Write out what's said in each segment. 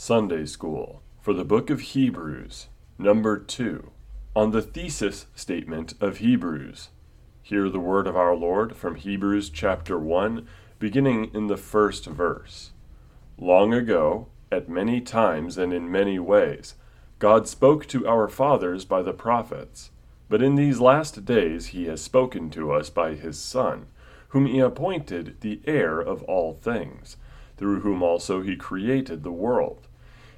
Sunday School for the Book of Hebrews, number 2, on the thesis statement of Hebrews. Hear the word of our Lord from Hebrews chapter 1, beginning in the first verse. Long ago, at many times and in many ways, God spoke to our fathers by the prophets, but in these last days he has spoken to us by his Son, whom he appointed the heir of all things, through whom also he created the world.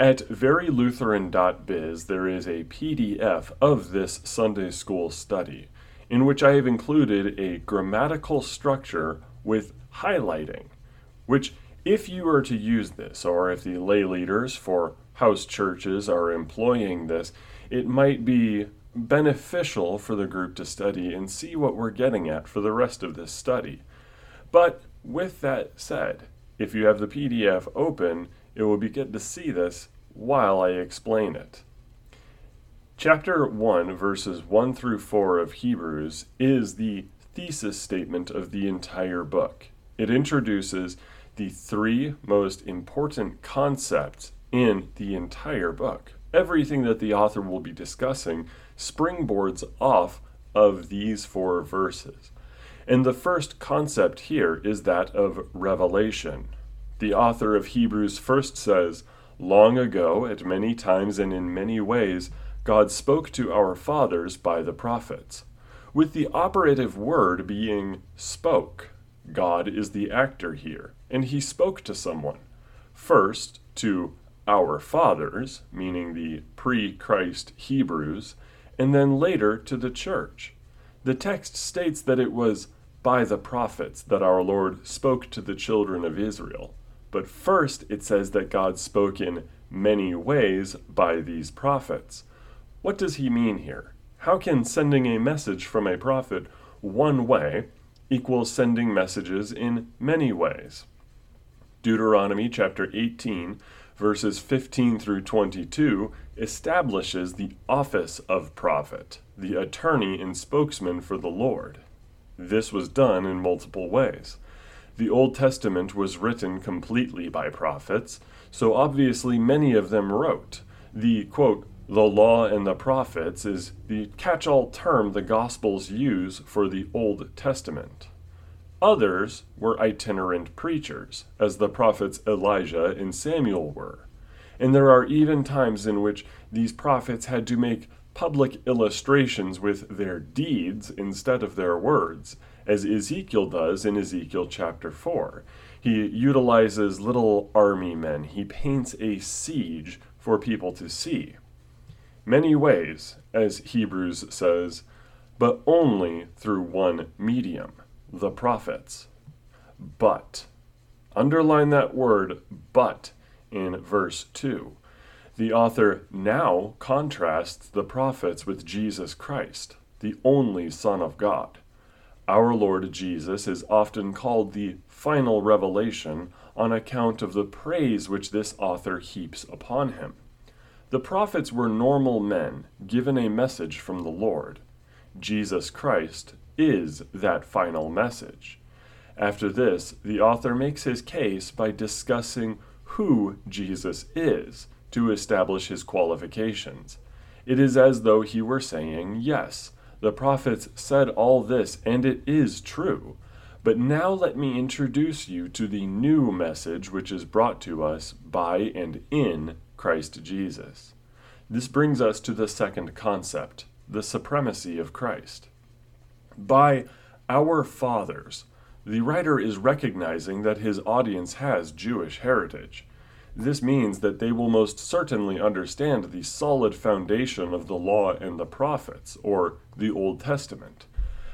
At verylutheran.biz, there is a PDF of this Sunday school study in which I have included a grammatical structure with highlighting, which, if you are to use this, or if the lay leaders for house churches are employing this, it might be beneficial for the group to study and see what we're getting at for the rest of this study. But with that said, if you have the PDF open, it will be good to see this while I explain it. Chapter 1, verses 1 through 4 of Hebrews is the thesis statement of the entire book. It introduces the three most important concepts in the entire book. Everything that the author will be discussing springboards off of these four verses. And the first concept here is that of revelation. The author of Hebrews first says, Long ago, at many times and in many ways, God spoke to our fathers by the prophets. With the operative word being spoke, God is the actor here, and he spoke to someone. First, to our fathers, meaning the pre Christ Hebrews, and then later to the church. The text states that it was by the prophets that our Lord spoke to the children of Israel. But first, it says that God spoke in many ways by these prophets. What does he mean here? How can sending a message from a prophet one way equal sending messages in many ways? Deuteronomy chapter 18, verses 15 through 22, establishes the office of prophet, the attorney and spokesman for the Lord. This was done in multiple ways. The Old Testament was written completely by prophets, so obviously many of them wrote. The quote, the law and the prophets is the catch all term the Gospels use for the Old Testament. Others were itinerant preachers, as the prophets Elijah and Samuel were. And there are even times in which these prophets had to make public illustrations with their deeds instead of their words, as Ezekiel does in Ezekiel chapter 4. He utilizes little army men, he paints a siege for people to see. Many ways, as Hebrews says, but only through one medium, the prophets. But, underline that word but in verse 2. The author now contrasts the prophets with Jesus Christ, the only Son of God. Our Lord Jesus is often called the final revelation on account of the praise which this author heaps upon him. The prophets were normal men given a message from the Lord. Jesus Christ is that final message. After this, the author makes his case by discussing who Jesus is to establish his qualifications. It is as though he were saying, Yes, the prophets said all this, and it is true. But now let me introduce you to the new message which is brought to us by and in Christ Jesus. This brings us to the second concept the supremacy of Christ. By our fathers, the writer is recognizing that his audience has Jewish heritage. This means that they will most certainly understand the solid foundation of the law and the prophets, or the Old Testament.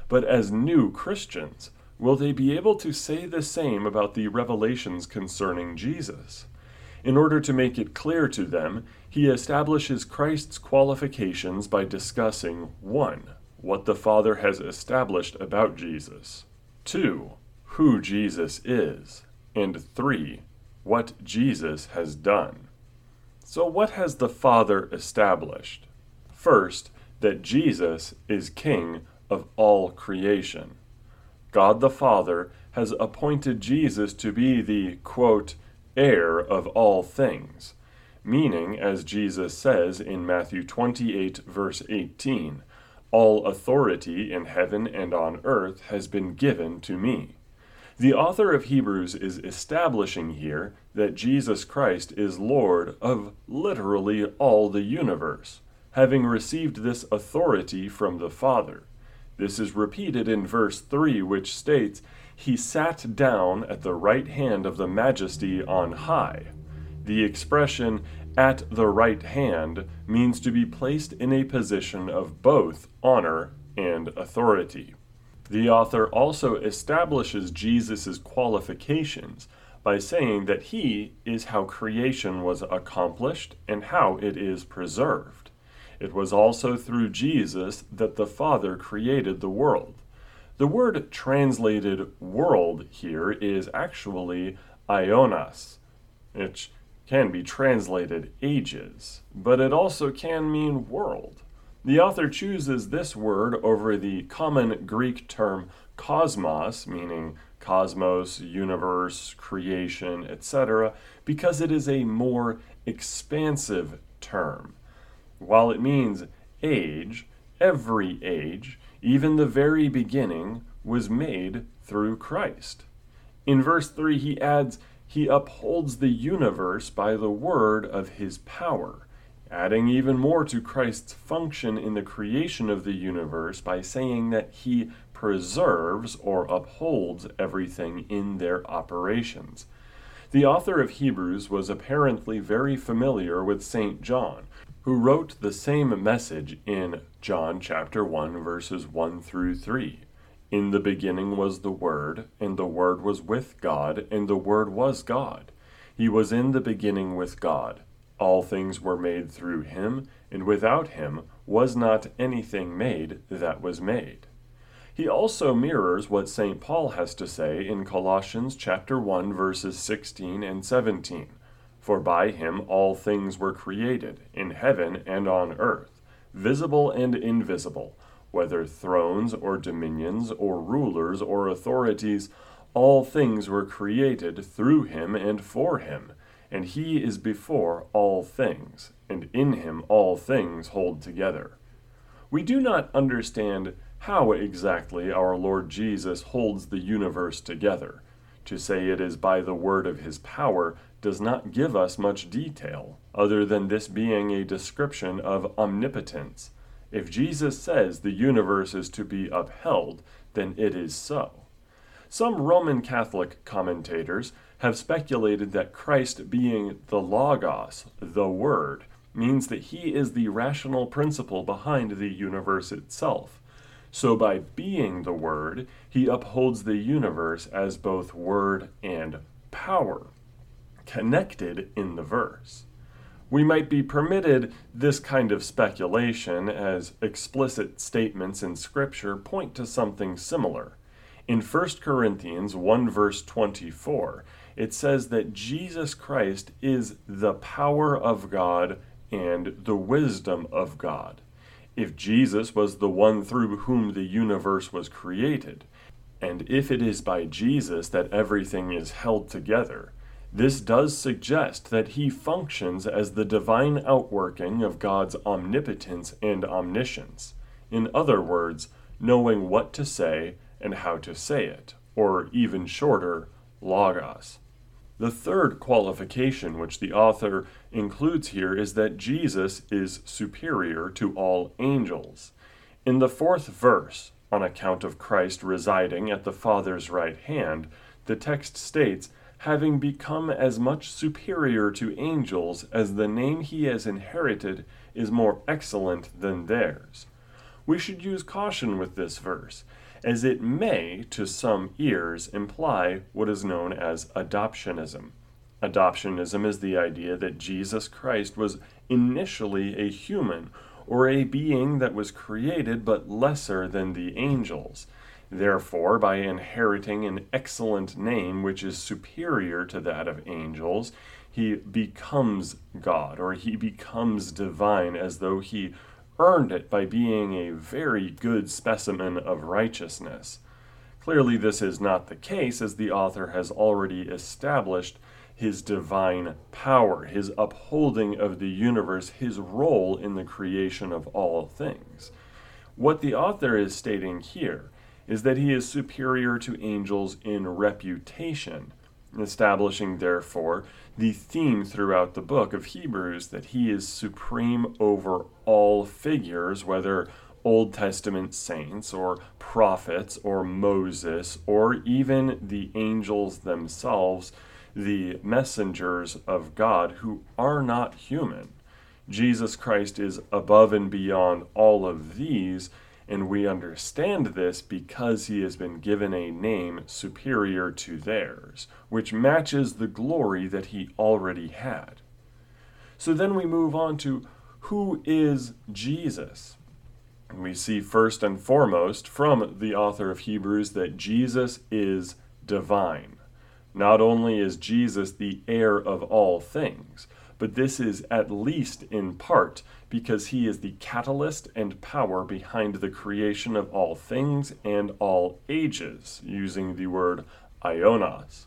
But as new Christians, will they be able to say the same about the revelations concerning Jesus? In order to make it clear to them, he establishes Christ's qualifications by discussing 1. What the Father has established about Jesus, 2. Who Jesus is, and 3. What Jesus has done. So, what has the Father established? First, that Jesus is King of all creation. God the Father has appointed Jesus to be the, quote, heir of all things, meaning, as Jesus says in Matthew 28, verse 18, All authority in heaven and on earth has been given to me. The author of Hebrews is establishing here that Jesus Christ is Lord of literally all the universe, having received this authority from the Father. This is repeated in verse 3, which states, He sat down at the right hand of the majesty on high. The expression, at the right hand, means to be placed in a position of both honor and authority. The author also establishes Jesus' qualifications by saying that he is how creation was accomplished and how it is preserved. It was also through Jesus that the Father created the world. The word translated world here is actually aionas, which can be translated ages, but it also can mean world. The author chooses this word over the common Greek term cosmos, meaning cosmos, universe, creation, etc., because it is a more expansive term. While it means age, every age, even the very beginning, was made through Christ. In verse 3, he adds, He upholds the universe by the word of His power, adding even more to Christ's function in the creation of the universe by saying that He preserves or upholds everything in their operations. The author of Hebrews was apparently very familiar with St. John, who wrote the same message in John chapter 1 verses 1 through 3. In the beginning was the Word, and the Word was with God, and the Word was God. He was in the beginning with God. All things were made through him, and without him was not anything made that was made. He also mirrors what St. Paul has to say in Colossians chapter 1 verses 16 and 17. For by him all things were created, in heaven and on earth, visible and invisible, whether thrones or dominions or rulers or authorities, all things were created through him and for him. And he is before all things, and in him all things hold together. We do not understand how exactly our Lord Jesus holds the universe together. To say it is by the word of his power does not give us much detail, other than this being a description of omnipotence. If Jesus says the universe is to be upheld, then it is so. Some Roman Catholic commentators have speculated that Christ being the Logos, the Word, means that he is the rational principle behind the universe itself. So, by being the Word, he upholds the universe as both Word and power connected in the verse. We might be permitted this kind of speculation as explicit statements in Scripture point to something similar. In 1 Corinthians 1 verse 24, it says that Jesus Christ is the power of God and the wisdom of God. If Jesus was the one through whom the universe was created, and if it is by Jesus that everything is held together, this does suggest that he functions as the divine outworking of God's omnipotence and omniscience. In other words, knowing what to say and how to say it, or even shorter, logos. The third qualification which the author includes here is that Jesus is superior to all angels. In the fourth verse, on account of Christ residing at the Father's right hand, the text states having become as much superior to angels as the name he has inherited is more excellent than theirs. We should use caution with this verse, as it may, to some ears, imply what is known as adoptionism. Adoptionism is the idea that Jesus Christ was initially a human, or a being that was created but lesser than the angels. Therefore, by inheriting an excellent name which is superior to that of angels, he becomes God, or he becomes divine, as though he earned it by being a very good specimen of righteousness. Clearly, this is not the case, as the author has already established his divine power, his upholding of the universe, his role in the creation of all things. What the author is stating here is that he is superior to angels in reputation, establishing, therefore, the theme throughout the book of Hebrews that he is supreme over all figures, whether Old Testament saints or prophets or Moses or even the angels themselves, the messengers of God who are not human. Jesus Christ is above and beyond all of these, and we understand this because he has been given a name superior to theirs, which matches the glory that he already had. So then we move on to who is Jesus? We see first and foremost from the author of Hebrews that Jesus is divine. Not only is Jesus the heir of all things, but this is at least in part because he is the catalyst and power behind the creation of all things and all ages, using the word ionos.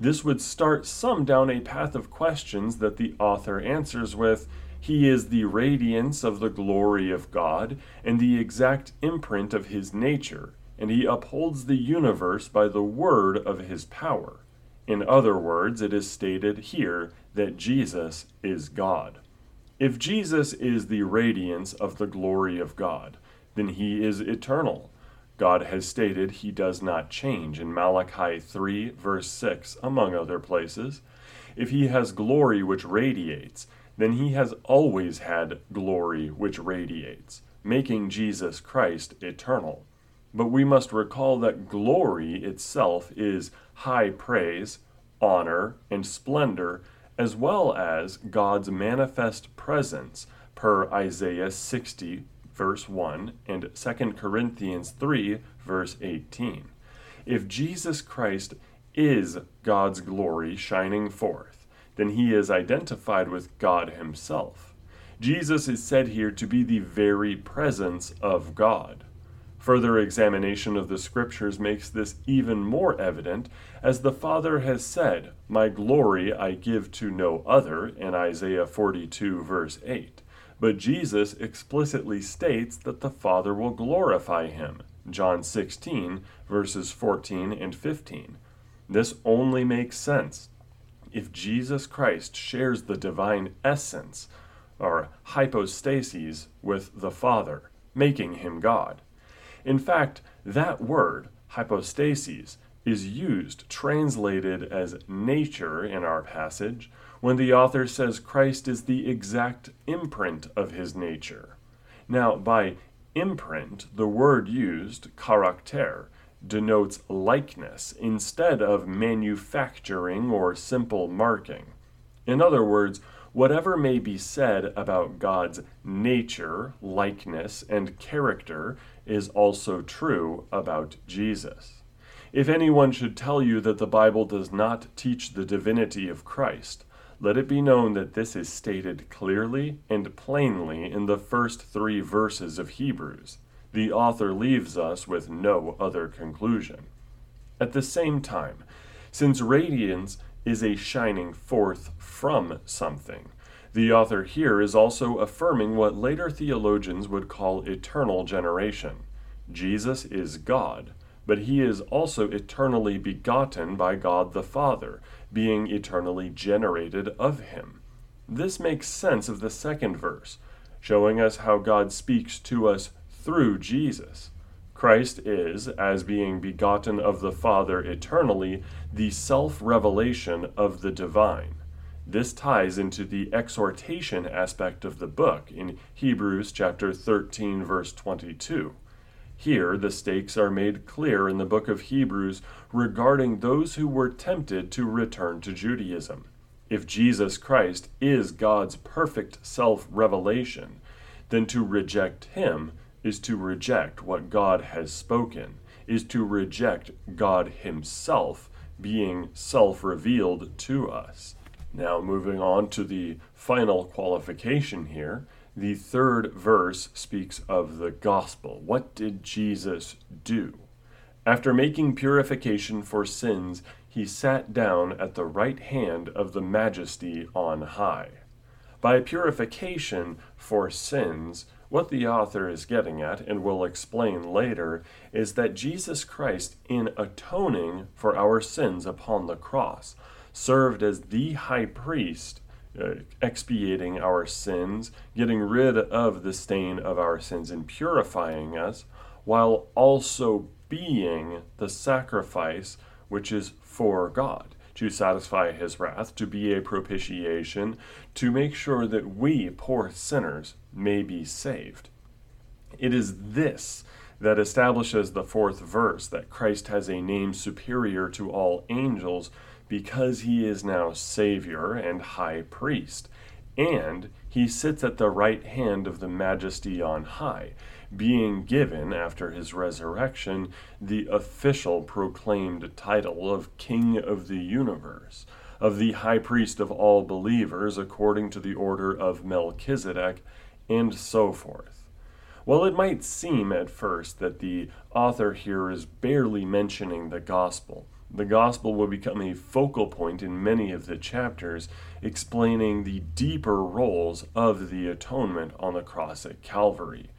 This would start some down a path of questions that the author answers with he is the radiance of the glory of God and the exact imprint of his nature, and he upholds the universe by the word of his power. In other words, it is stated here that Jesus is God. If Jesus is the radiance of the glory of God, then he is eternal. God has stated he does not change in Malachi 3, verse 6, among other places. If he has glory which radiates, then he has always had glory which radiates, making Jesus Christ eternal. But we must recall that glory itself is high praise, honor, and splendor, as well as God's manifest presence, per Isaiah 60, verse 1, and 2 Corinthians 3, verse 18. If Jesus Christ is God's glory shining forth, then he is identified with God himself. Jesus is said here to be the very presence of God. Further examination of the scriptures makes this even more evident, as the Father has said, My glory I give to no other, in Isaiah 42, verse 8. But Jesus explicitly states that the Father will glorify him, John 16, verses 14 and 15. This only makes sense if Jesus Christ shares the divine essence, or hypostases, with the Father, making him God. In fact, that word, hypostasis, is used, translated as nature in our passage, when the author says Christ is the exact imprint of his nature. Now, by imprint, the word used, character, denotes likeness instead of manufacturing or simple marking. In other words, whatever may be said about God's nature, likeness, and character is also true about Jesus. If anyone should tell you that the Bible does not teach the divinity of Christ, let it be known that this is stated clearly and plainly in the first three verses of Hebrews the author leaves us with no other conclusion. At the same time, since radiance is a shining forth from something, the author here is also affirming what later theologians would call eternal generation. Jesus is God, but he is also eternally begotten by God the Father, being eternally generated of him. This makes sense of the second verse, showing us how God speaks to us through Jesus. Christ is, as being begotten of the Father eternally, the self revelation of the divine. This ties into the exhortation aspect of the book in Hebrews chapter 13 verse 22. Here the stakes are made clear in the book of Hebrews regarding those who were tempted to return to Judaism. If Jesus Christ is God's perfect self revelation, then to reject him is to reject what God has spoken, is to reject God himself being self revealed to us. Now, moving on to the final qualification here, the third verse speaks of the gospel. What did Jesus do? After making purification for sins, he sat down at the right hand of the majesty on high. By purification for sins, what the author is getting at, and will explain later, is that Jesus Christ, in atoning for our sins upon the cross, served as the high priest, uh, expiating our sins, getting rid of the stain of our sins, and purifying us, while also being the sacrifice which is for God, to satisfy his wrath, to be a propitiation, to make sure that we, poor sinners, may be saved. It is this that establishes the fourth verse that Christ has a name superior to all angels because he is now Savior and High Priest, and he sits at the right hand of the Majesty on high being given, after his resurrection, the official proclaimed title of King of the universe, of the High Priest of all believers, according to the order of Melchizedek, and so forth. While it might seem at first that the author here is barely mentioning the gospel, the gospel will become a focal point in many of the chapters, explaining the deeper roles of the atonement on the cross at Calvary.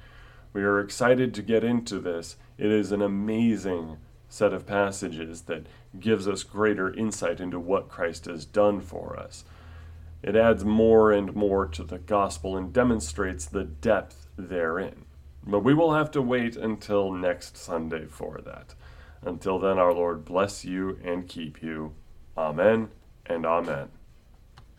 We are excited to get into this. It is an amazing set of passages that gives us greater insight into what Christ has done for us. It adds more and more to the gospel and demonstrates the depth therein. But we will have to wait until next Sunday for that. Until then, our Lord bless you and keep you. Amen and amen.